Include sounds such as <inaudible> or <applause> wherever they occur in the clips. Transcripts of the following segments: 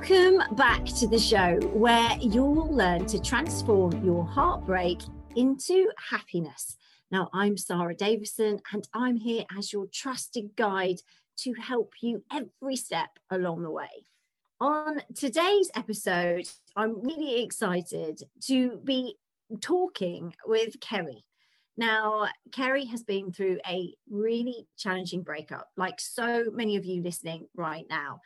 Welcome back to the show where you'll learn to transform your heartbreak into happiness. Now, I'm Sarah Davison, and I'm here as your trusted guide to help you every step along the way. On today's episode, I'm really excited to be talking with Kerry. Now, Kerry has been through a really challenging breakup, like so many of you listening right now.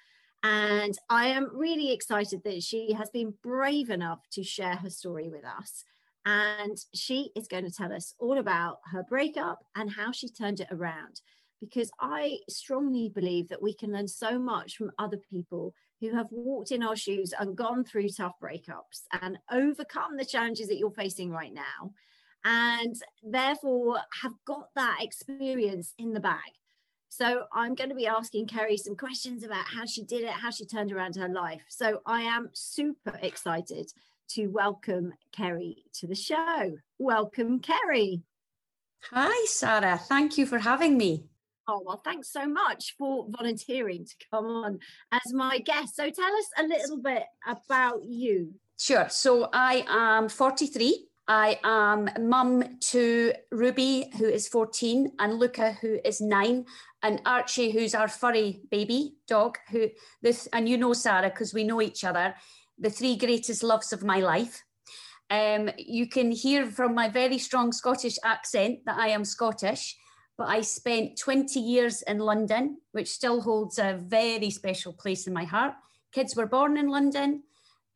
And I am really excited that she has been brave enough to share her story with us. And she is going to tell us all about her breakup and how she turned it around. Because I strongly believe that we can learn so much from other people who have walked in our shoes and gone through tough breakups and overcome the challenges that you're facing right now. And therefore have got that experience in the bag. So I'm going to be asking Kerry some questions about how she did it, how she turned around her life. So I am super excited to welcome Kerry to the show. Welcome, Kerry. Hi, Sarah. Thank you for having me. Oh, well, thanks so much for volunteering to come on as my guest. So tell us a little bit about you. Sure. So I am 43. I am mum to Ruby, who is 14, and Luca, who is nine, and Archie, who's our furry baby dog, who this, and you know Sarah, because we know each other, the three greatest loves of my life. Um, you can hear from my very strong Scottish accent that I am Scottish, but I spent 20 years in London, which still holds a very special place in my heart. Kids were born in London.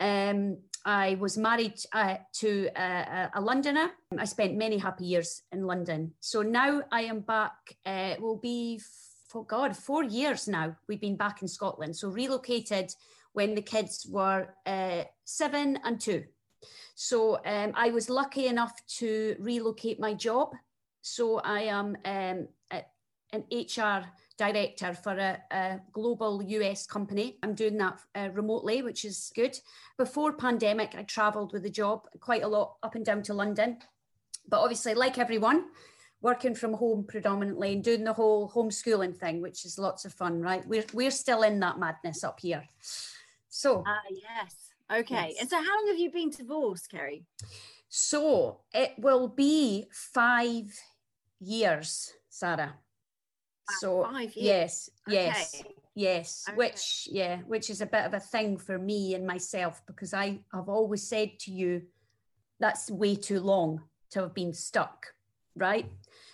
Um, I was married uh, to a, a, Londoner. I spent many happy years in London. So now I am back. Uh, will be for God four years now. We've been back in Scotland. So relocated when the kids were uh, seven and two. So um, I was lucky enough to relocate my job. So I am um, an HR director for a, a, global US company. I'm doing that uh, remotely, which is good. Before pandemic, I travelled with the job quite a lot up and down to London. But obviously, like everyone, working from home predominantly and doing the whole homeschooling thing, which is lots of fun, right? We're we're still in that madness up here. So ah uh, yes. Okay. Yes. And so how long have you been divorced, Kerry? So it will be five years, Sarah so five years. yes yes okay. yes okay. which yeah which is a bit of a thing for me and myself because i have always said to you that's way too long to have been stuck right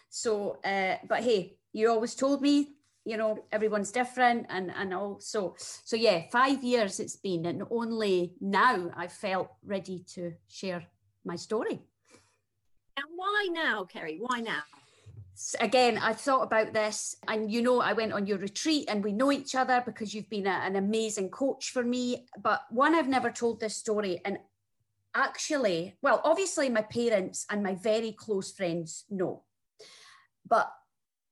so uh but hey you always told me you know everyone's different and and also so yeah five years it's been and only now i felt ready to share my story and why now kerry why now again, I thought about this, and you know, I went on your retreat, and we know each other because you've been a, an amazing coach for me. But one, I've never told this story, and actually, well, obviously, my parents and my very close friends know, but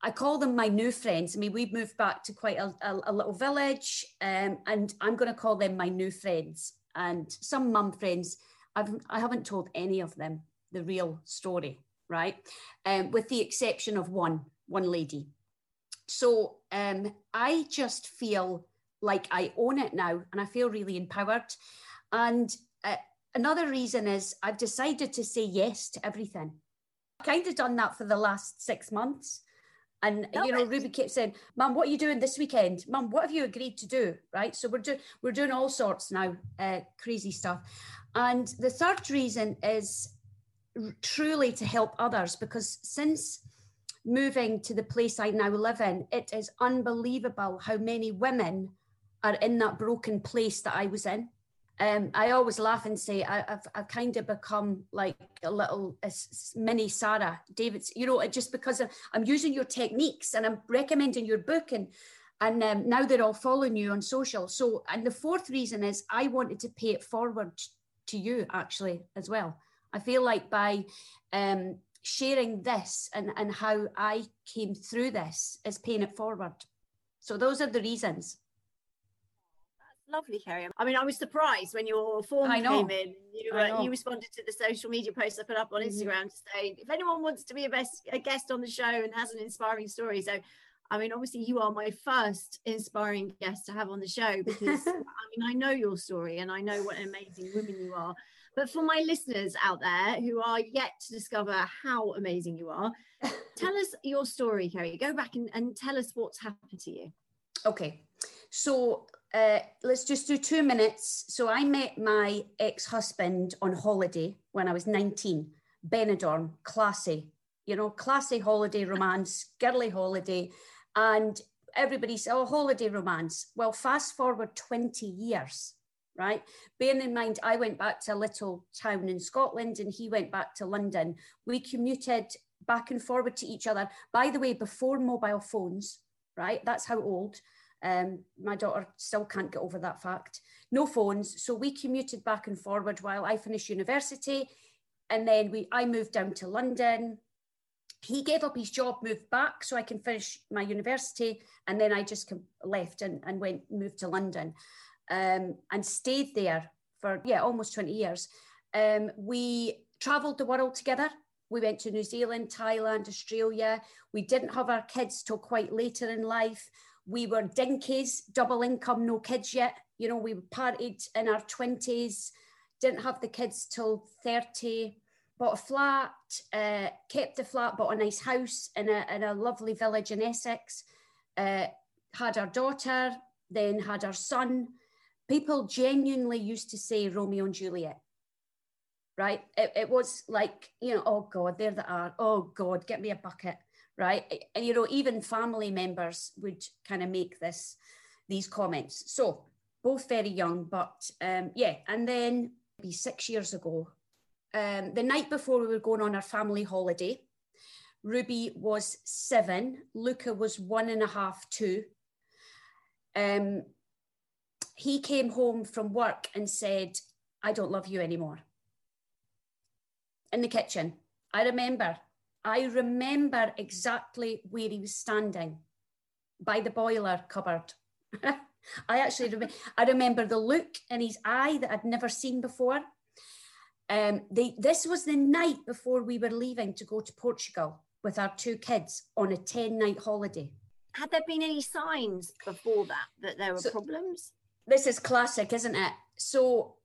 I call them my new friends. I mean, we've moved back to quite a, a, a little village, um, and I'm going to call them my new friends. And some mum friends, I've I haven't told any of them the real story right? Um, with the exception of one, one lady. So um, I just feel like I own it now and I feel really empowered. And uh, another reason is I've decided to say yes to everything. I've kind of done that for the last six months. And no, you know, Ruby kept saying, "Mum, what are you doing this weekend? Mum, what have you agreed to do?" Right. So we're doing we're doing all sorts now, uh, crazy stuff. And the third reason is truly to help others because since moving to the place I now live in, it is unbelievable how many women are in that broken place that I was in. Um, I always laugh and say I, have I've kind of become like a little a mini Sarah Davison, you know, just because I'm using your techniques and I'm recommending your book and And um, now they're all following you on social. So, and the fourth reason is I wanted to pay it forward to you actually as well. I feel like by um, sharing this and, and how I came through this is paying it forward. So those are the reasons lovely, Kerry. I mean, I was surprised when your form came in. You, uh, you responded to the social media post I put up on mm-hmm. Instagram to say if anyone wants to be a, best, a guest on the show and has an inspiring story. So, I mean, obviously, you are my first inspiring guest to have on the show because <laughs> I mean, I know your story and I know what an amazing woman you are. But for my listeners out there who are yet to discover how amazing you are, <laughs> tell us your story, Kerry. Go back and, and tell us what's happened to you. Okay. So uh, let's just do two minutes. So I met my ex-husband on holiday when I was 19, Benidorm, classy, you know, classy holiday romance, <laughs> girly holiday. And everybody said, oh, holiday romance. Well, fast forward 20 years, right? Bearing in mind, I went back to a little town in Scotland and he went back to London. We commuted back and forward to each other. By the way, before mobile phones, right? That's how old. Um, my daughter still can't get over that fact. No phones. So we commuted back and forward while I finished university. And then we I moved down to London. He gave up his job, moved back so I can finish my university. And then I just left and, and went, moved to London um, and stayed there for, yeah, almost 20 years. Um, we traveled the world together. We went to New Zealand, Thailand, Australia. We didn't have our kids till quite later in life. We were dinkies, double income, no kids yet. You know, we partied in our 20s, didn't have the kids till 30, bought a flat, uh, kept the flat, bought a nice house in a, in a lovely village in Essex, uh, had our daughter, then had our son. People genuinely used to say Romeo and Juliet right? It, it, was like, you know, oh God, there they are. Oh God, get me a bucket right? And you know, even family members would kind of make this these comments. So both very young, but um, yeah. And then be six years ago, um, the night before we were going on our family holiday, Ruby was seven, Luca was one and a half, two. Um, he came home from work and said, I don't love you anymore. In the kitchen. I remember I remember exactly where he was standing by the boiler cupboard. <laughs> I actually remember, I remember the look in his eye that I'd never seen before. Um, they, this was the night before we were leaving to go to Portugal with our two kids on a 10 night holiday. Had there been any signs before that that there were so, problems? This is classic, isn't it? So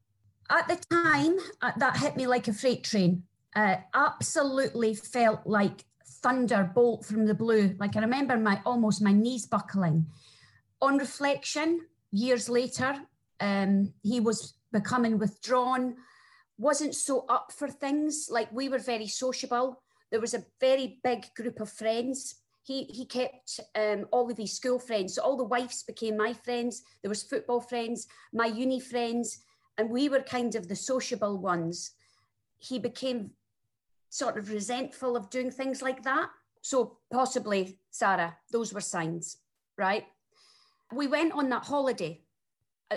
at the time, uh, that hit me like a freight train uh, absolutely felt like thunderbolt from the blue. Like I remember my almost my knees buckling. On reflection, years later, um, he was becoming withdrawn, wasn't so up for things. Like we were very sociable. There was a very big group of friends. He he kept um, all of his school friends. So all the wives became my friends. There was football friends, my uni friends, and we were kind of the sociable ones. He became sort of resentful of doing things like that. So possibly, Sarah, those were signs, right? We went on that holiday.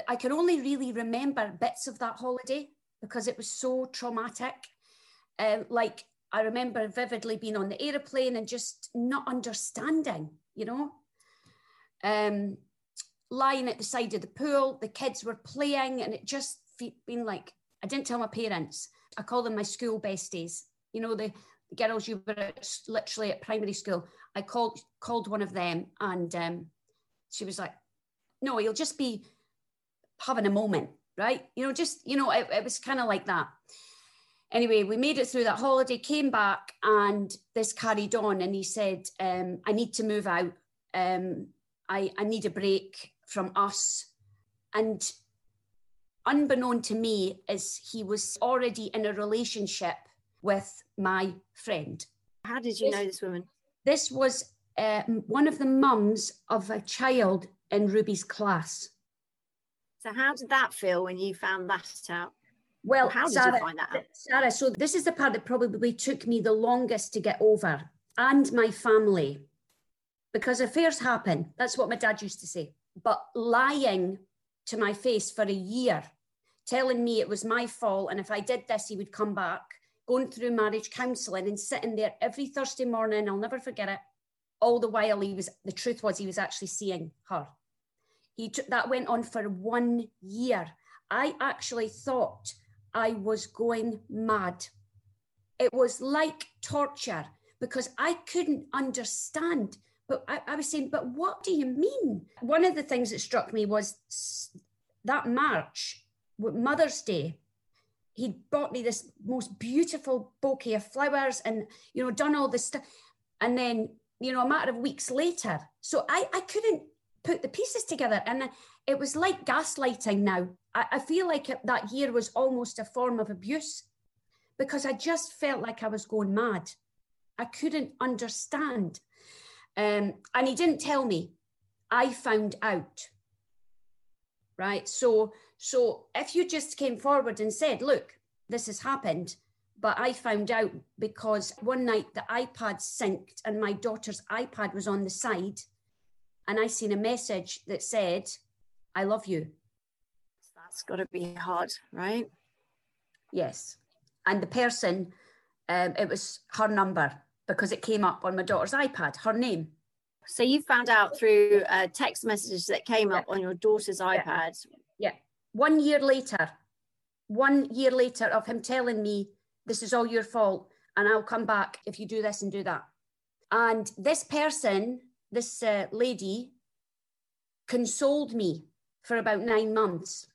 I, can only really remember bits of that holiday because it was so traumatic. Uh, like I remember vividly being on the aeroplane and just not understanding, you know. Um, lying at the side of the pool, the kids were playing, and it just been like I didn't tell my parents. I call them my school besties you know, the, the girls you were literally at primary school. I called called one of them and um, she was like, no, you'll just be having a moment, right? You know, just, you know, it, it was kind of like that. Anyway, we made it through that holiday, came back, and this carried on. And he said, um, I need to move out. Um, I, I need a break from us. And unbeknown to me, is he was already in a relationship with my friend. How did you this, know this woman? This was uh, one of the mums of a child in Ruby's class. So, how did that feel when you found that out? Well, how did Sarah, you find that out? Sarah, so this is the part that probably took me the longest to get over, and my family. because affairs happen. That's what my dad used to say. But lying to my face for a year, telling me it was my fault, and if I did this, he would come back, going through marriage counselling and sitting there every Thursday morning, I'll never forget it. All the while he was, the truth was, he was actually seeing her. He that went on for one year. I actually thought I was going mad. It was like torture because I couldn't understand. But I, I, was saying, but what do you mean? One of the things that struck me was that March, Mother's Day, he'd bought me this most beautiful bouquet of flowers and, you know, done all this stuff. And then, you know, a matter of weeks later, so I, I couldn't put the pieces together. And it was like gaslighting now. I, I feel like it, that year was almost a form of abuse because I just felt like I was going mad. I couldn't understand. Um, and he didn't tell me. I found out. Right. So, so if you just came forward and said, look, this has happened, but I found out because one night the iPad synced and my daughter's iPad was on the side and I seen a message that said, I love you. That's got to be hard, right? Yes. And the person, um, it was her number because it came up on my daughter's iPad, her name. So you found out through a text message that came up on your daughter's iPad. Yeah. yeah. One year later, one year later of him telling me, this is all your fault and I'll come back if you do this and do that. And this person this uh, lady consoled me for about nine months,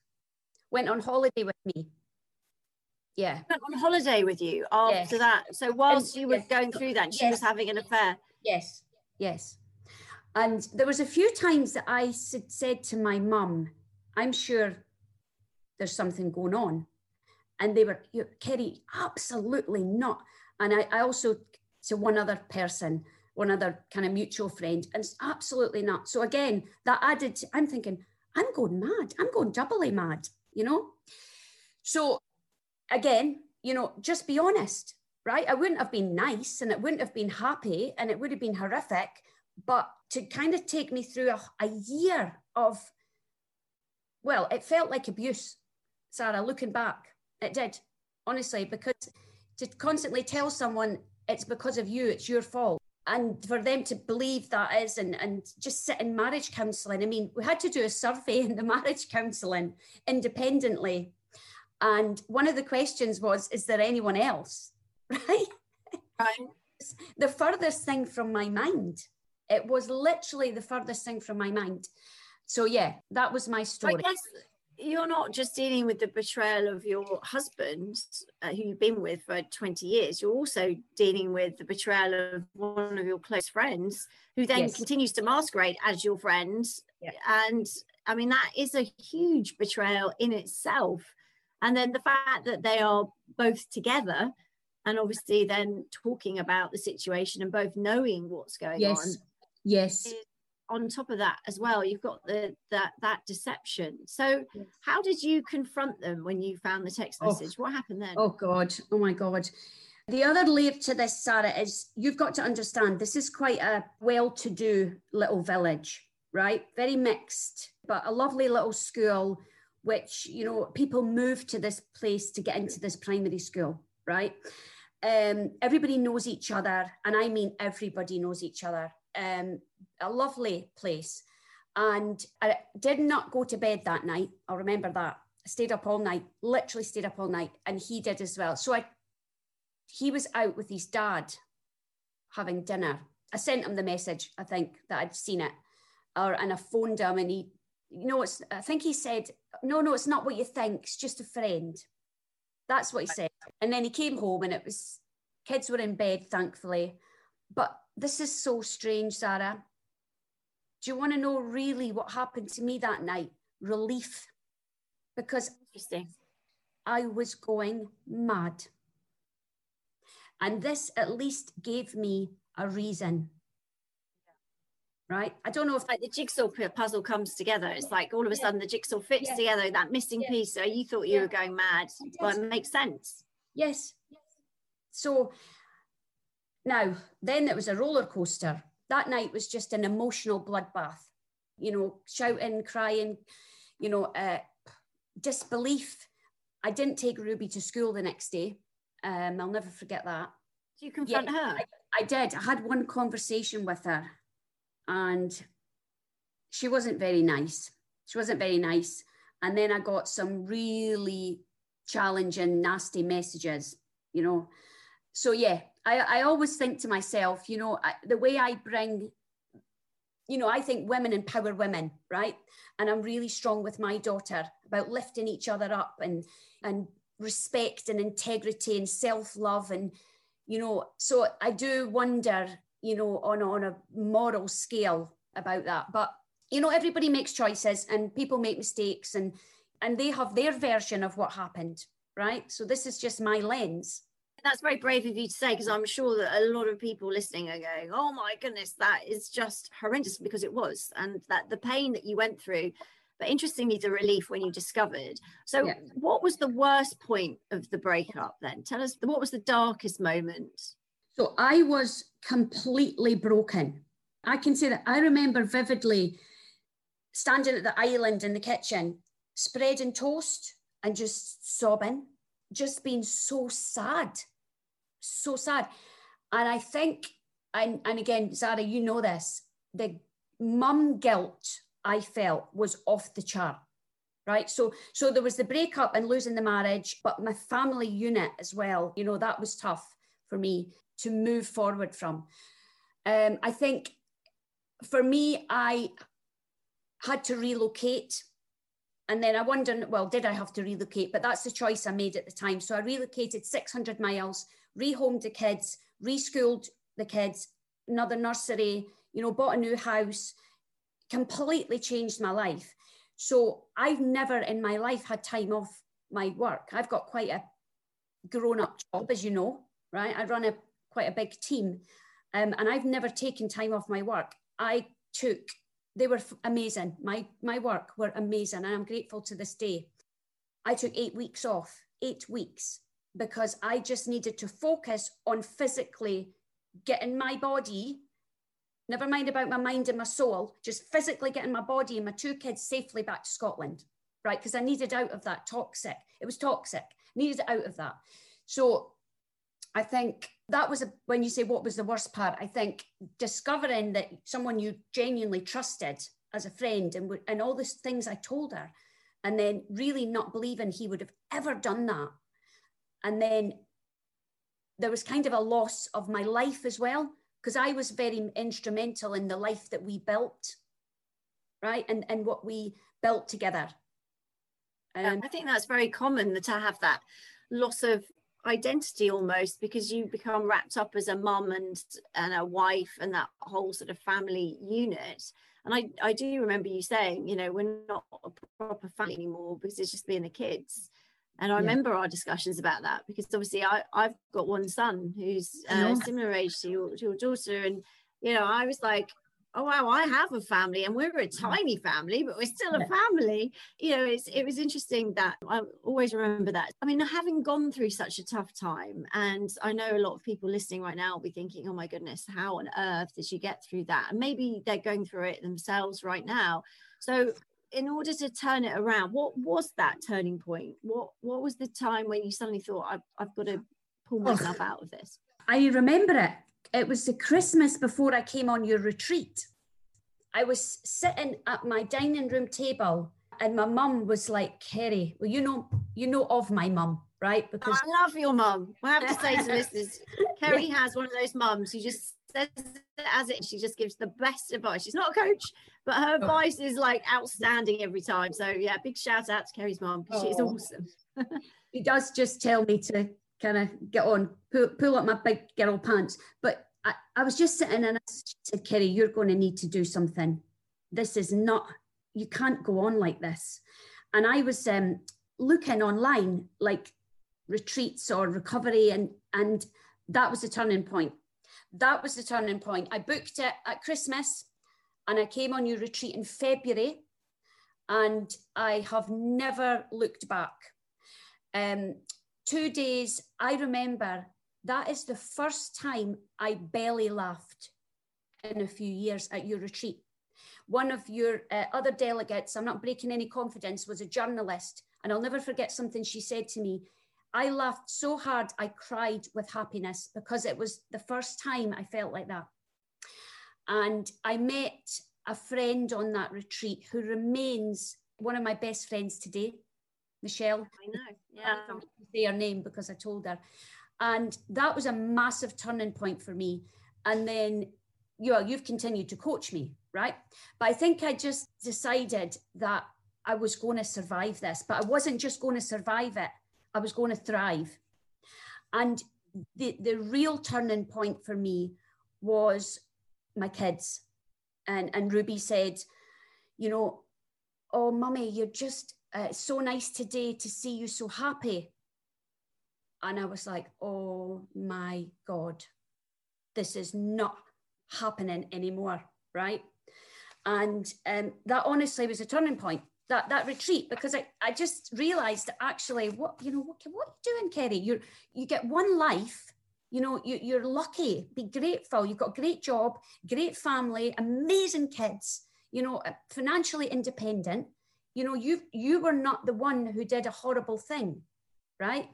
went on holiday with me. Yeah. Went on holiday with you after yes. that. So whilst and, you were yes. going through that, she yes. was having an affair. Yes, yes. And there was a few times that I said to my mum, I'm sure there's something going on. And they were, Kerry, absolutely not. And I, I also, to one other person, one other kind of mutual friend, and it's absolutely not. So again, that added, to, I'm thinking, I'm going mad. I'm going doubly mad, you know? So again, you know, just be honest, right? I wouldn't have been nice and it wouldn't have been happy and it would have been horrific, but to kind of take me through a, a year of, well, it felt like abuse, Sarah, looking back. It did, honestly, because to constantly tell someone it's because of you, it's your fault and for them to believe that is and, and just sit in marriage counselling. I mean, we had to do a survey <laughs> in the marriage counselling independently. And one of the questions was, is there anyone else? <laughs> Right? Right. the furthest thing from my mind. It was literally the furthest thing from my mind. So yeah, that was my story. I guess you're not just dealing with the betrayal of your husband uh, who you've been with for 20 years you're also dealing with the betrayal of one of your close friends who then yes. continues to masquerade as your friend yeah. and i mean that is a huge betrayal in itself and then the fact that they are both together and obviously then talking about the situation and both knowing what's going yes. on yes on top of that as well you've got the that that deception. So yes. how did you confront them when you found the text oh. message? Oh, what happened then? Oh god. Oh my god. The other layer to this sarah is you've got to understand this is quite a well-to-do little village right? Very mixed but a lovely little school which you know people move to this place to get into this primary school right? Um, everybody knows each other and i mean everybody knows each other um, a lovely place. And I did not go to bed that night. I'll remember that. I stayed up all night, literally stayed up all night, and he did as well. So I, he was out with his dad having dinner. I sent him the message, I think, that I'd seen it, or and I phoned him, and he, you know, it's. I think he said, "No, no, it's not what you think. It's just a friend." That's what he said. And then he came home, and it was kids were in bed, thankfully. But this is so strange, Sarah. Do you want to know really what happened to me that night? Relief. Because I was going mad. And this at least gave me a reason. Right? I don't know if like the jigsaw puzzle comes together. It's like all of a sudden the jigsaw fits yeah. together, that missing piece. So you thought you were going mad. Well, it makes sense. Yes. So now, then it was a roller coaster that night was just an emotional bloodbath, you know, shouting, crying, you know, uh, disbelief. I didn't take Ruby to school the next day. Um, I'll never forget that. Did you confront yeah, her? I, I did. I had one conversation with her and she wasn't very nice. She wasn't very nice. And then I got some really challenging, nasty messages, you know. So, yeah, I, I always think to myself, you know, I, the way I bring, you know, I think women empower women, right? And I'm really strong with my daughter about lifting each other up and and respect and integrity and self-love and you know so i do wonder you know on on a moral scale about that. But you know everybody makes choices and people make mistakes and and they have their version of what happened right? So this is just my lens that's very brave of you to say because i'm sure that a lot of people listening are going oh my goodness that is just horrendous because it was and that the pain that you went through. But interestingly the relief when you discovered. So yeah. what was the worst point of the breakup then? Tell us what was the darkest moment? So i was completely broken. I can say that i remember vividly standing at the island in the kitchen spreading toast and just sobbing just being so sad so sad and i think and, and again sarah you know this the mum guilt I felt was off the chart. Right. So so there was the breakup and losing the marriage, but my family unit as well, you know, that was tough for me to move forward from. Um, I think for me, I had to relocate. And then I wondered, well, did I have to relocate? But that's the choice I made at the time. So I relocated 600 miles, rehomed the kids, reschooled the kids, another nursery, you know, bought a new house, completely changed my life. So I've never in my life had time off my work. I've got quite a grown up job, as you know, right? I run a quite a big team, um, and I've never taken time off my work. I took they were amazing. My my work were amazing, and I'm grateful to this day. I took eight weeks off, eight weeks, because I just needed to focus on physically getting my body Never mind about my mind and my soul, just physically getting my body and my two kids safely back to Scotland, right? Because I needed out of that toxic. It was toxic, needed out of that. So I think that was a, when you say what was the worst part, I think discovering that someone you genuinely trusted as a friend and, and all these things I told her, and then really not believing he would have ever done that. And then there was kind of a loss of my life as well because I was very instrumental in the life that we built, right? And, and what we built together. Um, I think that's very common to have that loss of identity almost because you become wrapped up as a mum and and a wife and that whole sort of family unit and I, I do remember you saying you know we're not a proper family anymore because it's just being the kids and I yeah. remember our discussions about that because obviously I, I've got one son who's uh, similar age to your, to your daughter. And, you know, I was like, oh, wow, I have a family and we're a tiny family, but we're still a family. You know, it's, it was interesting that I always remember that. I mean, having gone through such a tough time, and I know a lot of people listening right now will be thinking, oh my goodness, how on earth did you get through that? And maybe they're going through it themselves right now. So in order to turn it around, what was that turning point? What what was the time when you suddenly thought, I've, I've got to pull myself out of this? I remember it. It was the Christmas before I came on your retreat. I was sitting at my dining room table and my mum was like, Kerry, well, you know, you know of my mum, right? Because I love your mum. I have to say to <laughs> listeners, Kerry has one of those mums who just says it as it. She just gives the best advice. She's not a coach, but her oh. advice is like outstanding every time. So yeah, big shout out to Kerry's mom because oh. she's awesome. <laughs> she does just tell me to kind of get on, pull, pull up my big girl pants. But I, I was just sitting and I said, Kerry, you're going to need to do something. This is not, you can't go on like this. And I was um, looking online, like retreats or recovery, and and that was the turning point that was the turning point. I booked it at Christmas and I came on your retreat in February and I have never looked back. Um, two days, I remember that is the first time I belly laughed in a few years at your retreat. One of your uh, other delegates, I'm not breaking any confidence, was a journalist. And I'll never forget something she said to me. I laughed so hard I cried with happiness because it was the first time I felt like that. And I met a friend on that retreat who remains one of my best friends today, Michelle. I know. Yeah. I say her name because I told her. And that was a massive turning point for me. And then you know, you've continued to coach me, right? But I think I just decided that I was going to survive this, but I wasn't just going to survive it, I was going to thrive. And the, the real turning point for me was my kids. And, and Ruby said, you know, oh, mummy, you're just uh, so nice today to see you so happy. And I was like, oh my God, this is not happening anymore, right? And um, that honestly was a turning point. That that retreat because I, I just realized actually what you know what what are you doing Kerry you you get one life you know you, you're lucky. Be grateful. You've got a great job great family amazing kids you know uh, financially independent. You know you you were not the one who did a horrible thing right?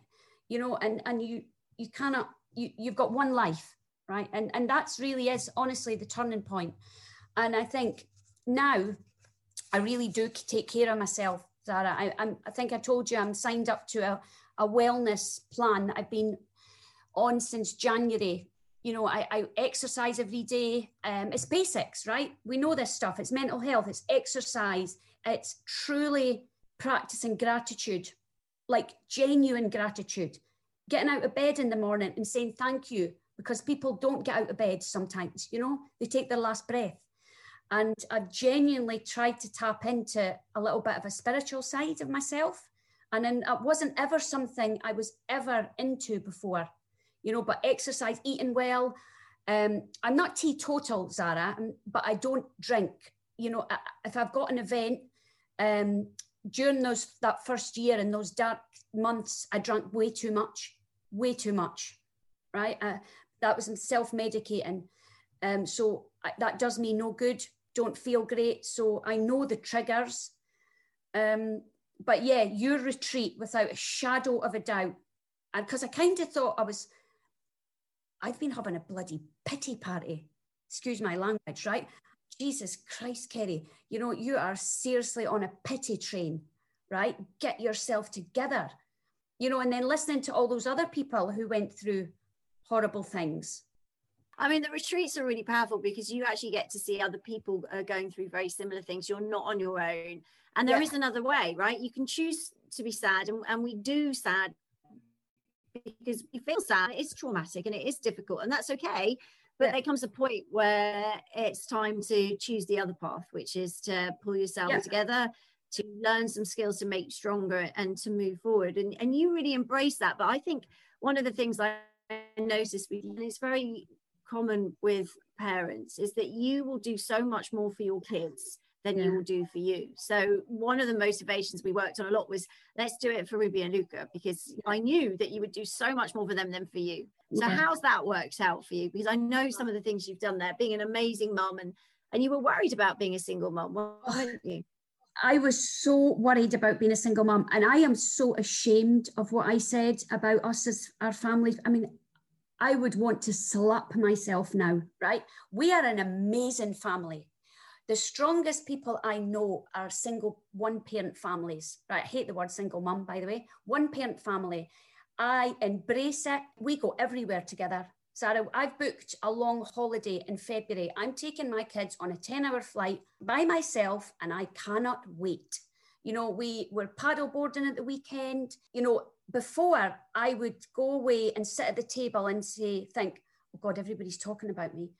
You know and and you you cannot you you've got one life right? And and that's really is honestly the turning point. And i think now i really do take care of myself Sarah. I, I'm, I think I told you I'm signed up to a, a wellness plan. I've been on since January. You know, I, I exercise every day. Um, it's basics, right? We know this stuff. It's mental health, it's exercise, it's truly practicing gratitude, like genuine gratitude. Getting out of bed in the morning and saying thank you because people don't get out of bed sometimes, you know, they take their last breath. And I've genuinely tried to tap into a little bit of a spiritual side of myself. And then it wasn't ever something I was ever into before, you know, but exercise, eating well. Um, I'm not teetotal, Sarah, but I don't drink. You know, if I've got an event, um, during those that first year in those dark months, I drank way too much, way too much, right? Uh, that was self-medicating. Um, so I, that does me no good. Don't feel great. So I know the triggers. Um, but yeah, your retreat without a shadow of a doubt. And because I kind of thought I was, I've been having a bloody pity party. Excuse my language, right? Jesus Christ, Kerry, you know, you are seriously on a pity train, right? Get yourself together, you know, and then listening to all those other people who went through horrible things. I mean, the retreats are really powerful because you actually get to see other people are going through very similar things. You're not on your own. And there yeah. is another way, right? You can choose to be sad, and, and we do sad because we feel sad. It's traumatic and it is difficult, and that's okay. But yeah. there comes a point where it's time to choose the other path, which is to pull yourself yeah. together, to learn some skills to make stronger and to move forward. And, and you really embrace that. But I think one of the things I noticed with you, and it's very common with parents, is that you will do so much more for your kids than yeah. you will do for you. So one of the motivations we worked on a lot was let's do it for Ruby and Luca because I knew that you would do so much more for them than for you. So yeah. how's that worked out for you? Because I know some of the things you've done there, being an amazing mum and and you were worried about being a single mum, weren't <sighs> you? I was so worried about being a single mum, and I am so ashamed of what I said about us as our family. I mean, I would want to slap myself now, right? We are an amazing family. The strongest people I know are single one parent families. Right? I hate the word single mum, by the way. One parent family. I embrace it. We go everywhere together. Sarah, I've booked a long holiday in February. I'm taking my kids on a 10 hour flight by myself and I cannot wait. You know, we were paddle boarding at the weekend. You know, before I would go away and sit at the table and say, think, oh God, everybody's talking about me.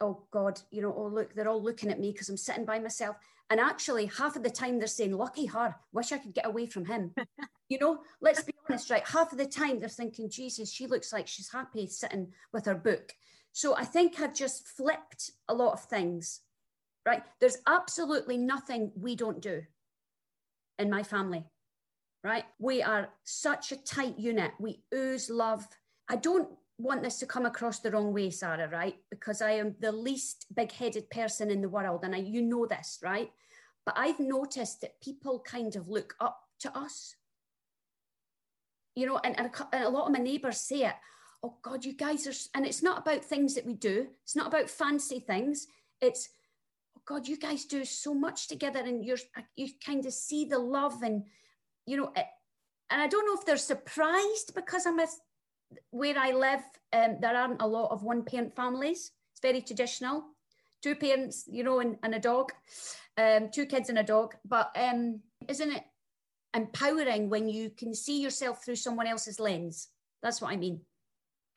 Oh God, you know, oh look, they're all looking at me because I'm sitting by myself. And actually, half of the time they're saying, lucky her, wish I could get away from him. <laughs> you know, let's be honest, right? Half of the time they're thinking, Jesus, she looks like she's happy sitting with her book. So I think I've just flipped a lot of things, right? There's absolutely nothing we don't do in my family right? We are such a tight unit. We ooze love. I don't want this to come across the wrong way, Sarah, right? Because I am the least big headed person in the world, and I, you know this, right? But I've noticed that people kind of look up to us. You know, and, and, a, lot of my neighbors say it. Oh God, you guys are, and it's not about things that we do. It's not about fancy things. It's, oh God, you guys do so much together, and you're uh, you kind of see the love, and you know, it, and I don't know if they're surprised because I'm a where I live, um, there aren't a lot of one parent families. It's very traditional. Two parents, you know, and, and a dog, um, two kids and a dog. But um, isn't it empowering when you can see yourself through someone else's lens? That's what I mean.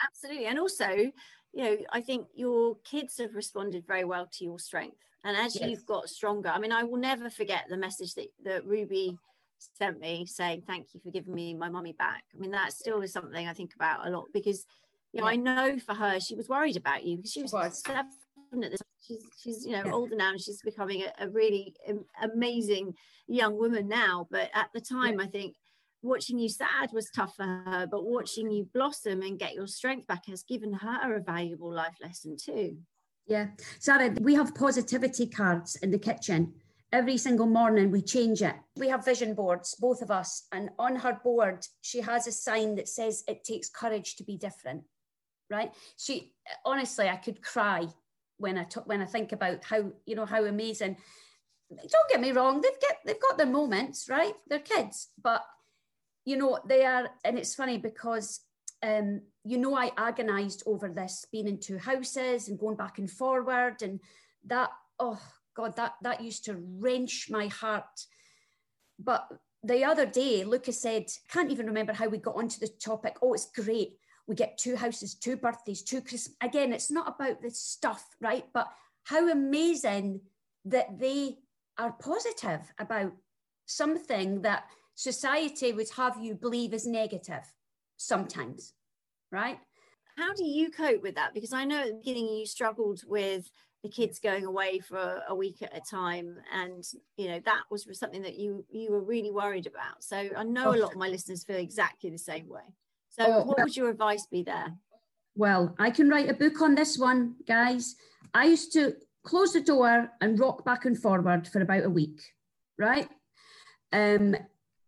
Absolutely. And also, you know, I think your kids have responded very well to your strength. And as yes. you've got stronger, I mean, I will never forget the message that, that Ruby sent me saying thank you for giving me my mummy back. I mean, that still is something I think about a lot because you know yeah. I know for her she was worried about you because she was, was. seven at this. She's she's you know yeah. older now and she's becoming a, a really amazing young woman now. But at the time, yeah. I think watching you sad was tough for her, but watching you blossom and get your strength back has given her a valuable life lesson too. Yeah, Sarah, we have positivity cards in the kitchen every single morning we change it. We have vision boards, both of us, and on her board, she has a sign that says it takes courage to be different. Right? She honestly, I could cry when I talk, when I think about how you know how amazing. Don't get me wrong; they've get they've got their moments, right? They're kids, but you know they are, and it's funny because um, you know I agonised over this being in two houses and going back and forward, and that oh God, that, that used to wrench my heart. But the other day, Lucas said, can't even remember how we got onto the topic. Oh, it's great. We get two houses, two birthdays, two Christmas. Again, it's not about the stuff, right? But how amazing that they are positive about something that society would have you believe is negative sometimes, right? How do you cope with that? Because I know at the beginning you struggled with the kids going away for a week at a time and you know that was something that you you were really worried about. So i know oh. a lot of my listeners feel exactly the same way. So oh. what would your advice be there? Well i can write a book on this one guys. I used to close the door and rock back and forward for about a week right? Um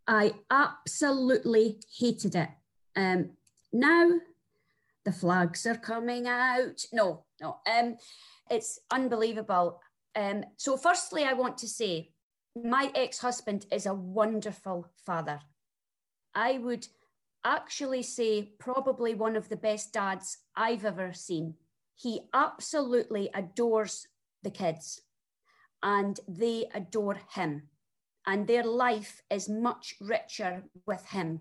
i absolutely hated it. Um now the flags are coming out. No no um it's unbelievable. Um, so, firstly, I want to say my ex husband is a wonderful father. I would actually say probably one of the best dads I've ever seen. He absolutely adores the kids and they adore him. And their life is much richer with him.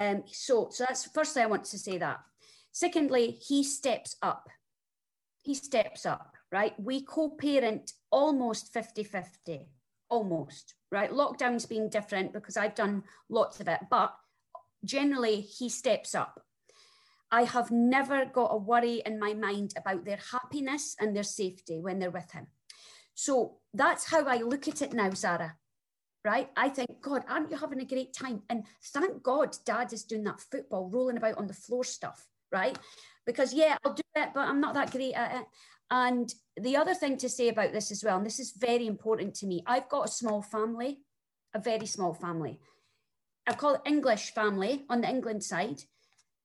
Um, so, so that's firstly, I want to say that. Secondly, he steps up. He steps up right? We co parent almost 50 50, almost, right? Lockdown's been different because I've done lots of it, but generally he steps up. I have never got a worry in my mind about their happiness and their safety when they're with him. So that's how I look at it now, Sarah. Right? I think, God, aren't you having a great time? And thank God dad is doing that football, rolling about on the floor stuff, right? Because yeah, I'll do it, but I'm not that great at it. And the other thing to say about this as well, and this is very important to me, I've got a small family, a very small family. I call it English family on the England side,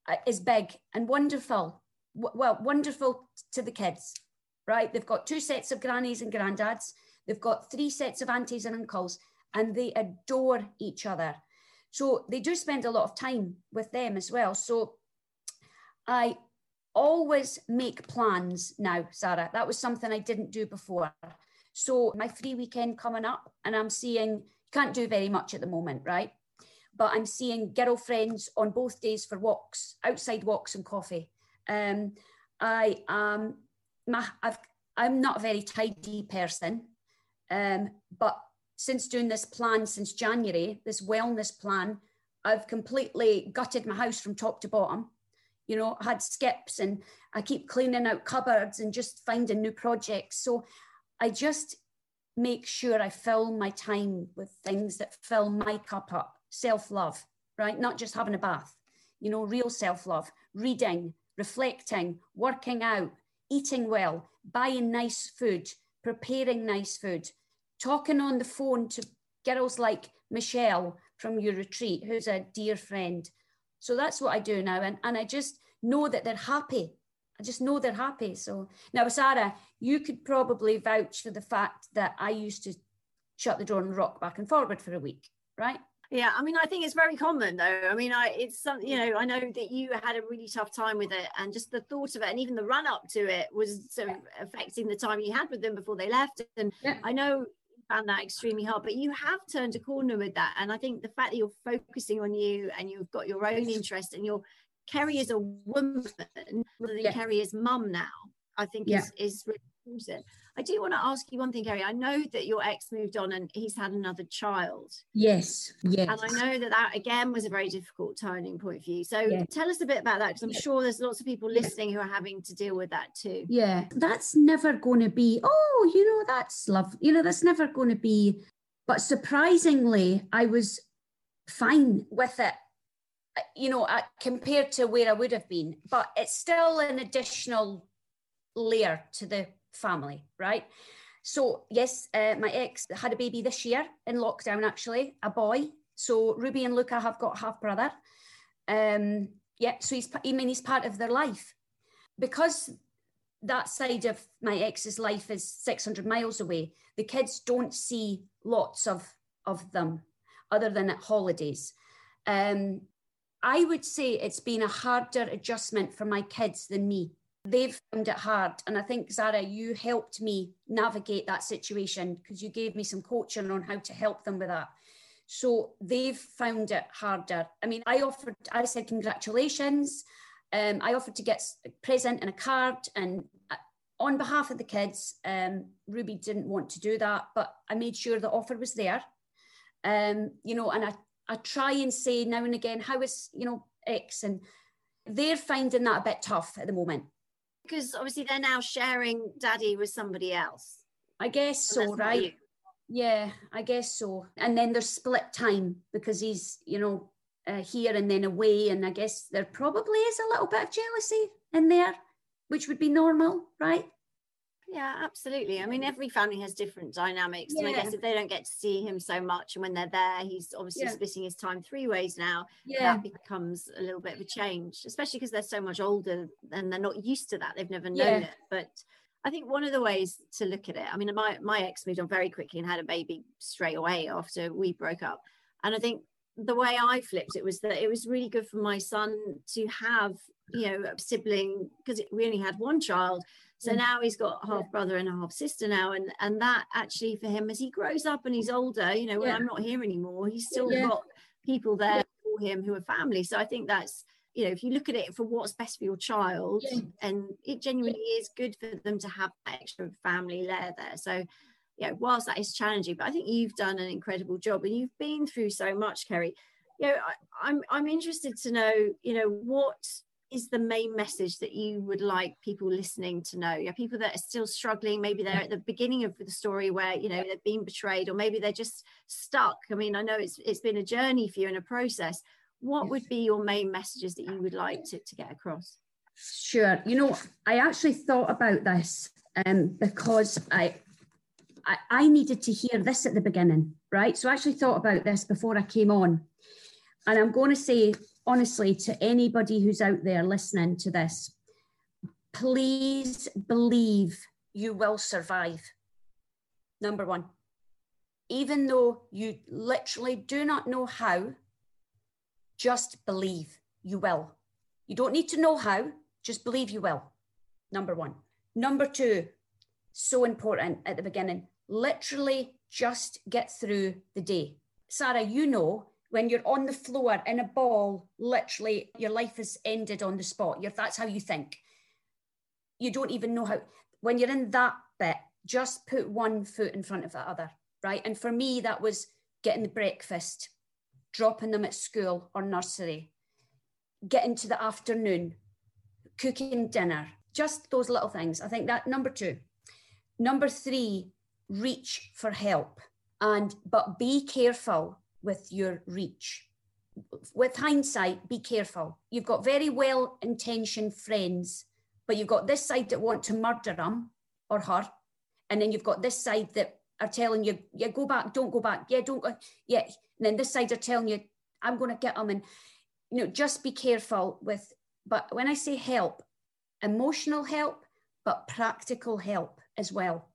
uh, is big and wonderful. W- well, wonderful to the kids, right? They've got two sets of grannies and granddads. They've got three sets of aunties and uncles, and they adore each other. So they do spend a lot of time with them as well. So I always make plans now, Sarah. That was something I didn't do before. So my free weekend coming up, and I'm seeing can't do very much at the moment, right? But I'm seeing girlfriends on both days for walks, outside walks and coffee. Um, I am my I've I'm not a very tidy person, um, but since doing this plan since January, this wellness plan, I've completely gutted my house from top to bottom you know, had skips and I keep cleaning out cupboards and just finding new projects. So I just make sure I fill my time with things that fill my cup up, self love, right? Not just having a bath, you know, real self love, reading, reflecting, working out, eating well, buying nice food, preparing nice food, talking on the phone to girls like Michelle from your retreat, who's a dear friend. So that's what I do now. And, and I just know that they're happy. I just know they're happy. So now, Sarah, you could probably vouch for the fact that I used to shut the door and rock back and forward for a week, right? Yeah, I mean, I think it's very common though. I mean, I it's some, you know, I know that you had a really tough time with it, and just the thought of it, and even the run up to it, was sort of affecting the time you had with them before they left. And yeah. I know found that extremely hard but you have turned a corner with that and i think the fact that you're focusing on you and you've got your own interest and you're kerry is a woman rather than yeah. kerry is mum now i think yeah. is, is really important I do want to ask you one thing, Kerry. I know that your ex moved on and he's had another child. Yes, yes. And I know that that again was a very difficult turning point for you. So yes. tell us a bit about that because I'm yes. sure there's lots of people listening who are having to deal with that too. Yeah, that's never going to be. Oh, you know, that's love. You know, that's never going to be. But surprisingly, I was fine with it uh, you know, uh, compared to where I would have been. But it's still an additional layer to the family, right? So, yes, uh, my ex had a baby this year in lockdown, actually, a boy. So, Ruby and Luca have got a half brother. Um, yeah, so he's, I mean, he's part of their life. Because that side of my ex's life is 600 miles away, the kids don't see lots of, of them other than at holidays. Um, I would say it's been a harder adjustment for my kids than me they've found it hard. And I think, Sarah, you helped me navigate that situation because you gave me some coaching on how to help them with that. So they've found it harder. I mean, I offered, I said, congratulations. Um, I offered to get a present and a card. And uh, on behalf of the kids, um, Ruby didn't want to do that, but I made sure the offer was there. Um, you know, and I, I try and say now and again, how is, you know, X? And they're finding that a bit tough at the moment because obviously they're now sharing daddy with somebody else. I guess so, right? Yeah, I guess so. And then there's split time because he's, you know, uh, here and then away. And I guess there probably is a little bit of jealousy in there, which would be normal, right? Yeah, absolutely. I mean, every family has different dynamics. Yeah. And I guess if they don't get to see him so much and when they're there, he's obviously yeah. splitting his time three ways now. Yeah. That becomes a little bit of a change, especially because they're so much older and they're not used to that. They've never known yeah. it. But I think one of the ways to look at it, I mean, my, my ex moved on very quickly and had a baby straight away after we broke up. And I think the way I flipped it was that it was really good for my son to have, you know, a sibling because we only had one child so mm. now he's got half brother and a half sister now, and and that actually for him as he grows up and he's older, you know, when yeah. I'm not here anymore, he's still yeah. got people there yeah. for him who are family. So I think that's you know, if you look at it for what's best for your child, and it genuinely is good for them to have that extra family layer there. So yeah, whilst that is challenging, but I think you've done an incredible job, and you've been through so much, Kerry. You know, I, I'm I'm interested to know, you know, what is the main message that you would like people listening to know? Yeah, people that are still struggling, maybe they're at the beginning of the story where you know they've been betrayed, or maybe they're just stuck. I mean, I know it's it's been a journey for you and a process. What would be your main messages that you would like to, to get across? Sure. You know, I actually thought about this um, because I, I I needed to hear this at the beginning, right? So I actually thought about this before I came on. And I'm going to say honestly to anybody who's out there listening to this, please believe you will survive. Number one, even though you literally do not know how, just believe you will. You don't need to know how, just believe you will. Number one. Number two, so important at the beginning, literally just get through the day. Sarah, you know when you're on the floor in a ball, literally your life is ended on the spot. You're, that's how you think. You don't even know how, when you're in that bit, just put one foot in front of the other, right? And for me, that was getting the breakfast, dropping them at school or nursery, getting to the afternoon, cooking dinner, just those little things. I think that number two. Number three, reach for help. And but be careful with your reach. with hindsight, be careful. You've got very well intentioned friends, but you've got this side that want to murder him or her. And then you've got this side that are telling you, yeah, go back, don't go back. Yeah, don't go. Yeah. And then this side are telling you, I'm going to get them. And, you know, just be careful with, but when I say help, emotional help, but practical help as well.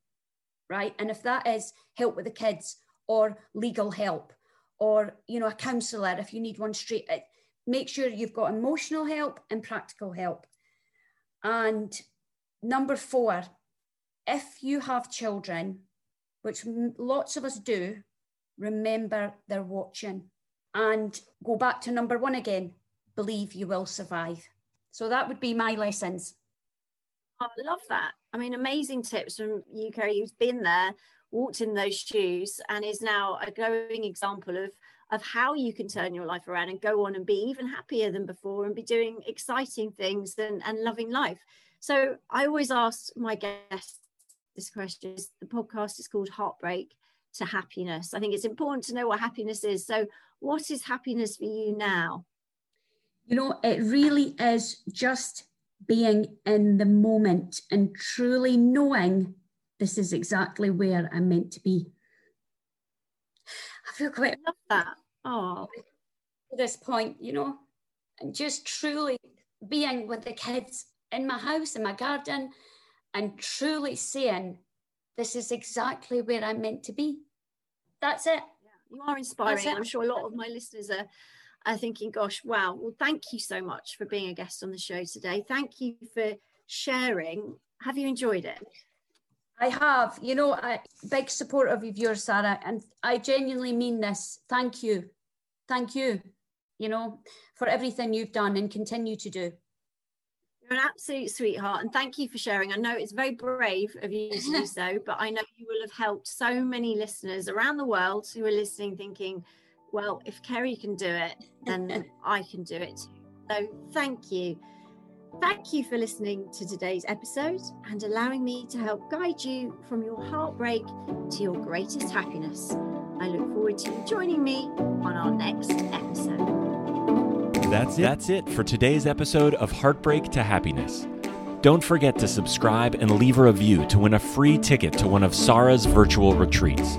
Right. And if that is help with the kids or legal help or you know a counselor if you need one straight make sure you've got emotional help and practical help. And number four if you have children which lots of us do remember they're watching. And go back to number one again believe you will survive. So that would be my lessons. Oh, I love that. I mean, amazing tips from you, Kerry, who's been there walked in those shoes and is now a glowing example of of how you can turn your life around and go on and be even happier than before and be doing exciting things and, and loving life. So I always ask my guests this question. The podcast is called Heartbreak to Happiness. I think it's important to know what happiness is. So what is happiness for you now? You know, it really is just being in the moment and truly knowing this is exactly where I'm meant to be. I feel quite love that. Oh, this point, you know, and just truly being with the kids in my house, in my garden, and truly saying, this is exactly where I'm meant to be. That's it. Yeah, you are inspiring. I'm sure a lot of my listeners are, are thinking, gosh, wow. Well, thank you so much for being a guest on the show today. Thank you for sharing. Have you enjoyed it? I have, you know, a big support of yours, Sarah, and I genuinely mean this. Thank you. Thank you, you know, for everything you've done and continue to do. You're an absolute sweetheart, and thank you for sharing. I know it's very brave of you to do <laughs> so, but I know you will have helped so many listeners around the world who are listening, thinking, well, if Kerry can do it, then <laughs> I can do it. So thank you. Thank you for listening to today's episode and allowing me to help guide you from your heartbreak to your greatest happiness. I look forward to you joining me on our next episode. That's it. That's it for today's episode of Heartbreak to Happiness. Don't forget to subscribe and leave a review to win a free ticket to one of Sarah's virtual retreats.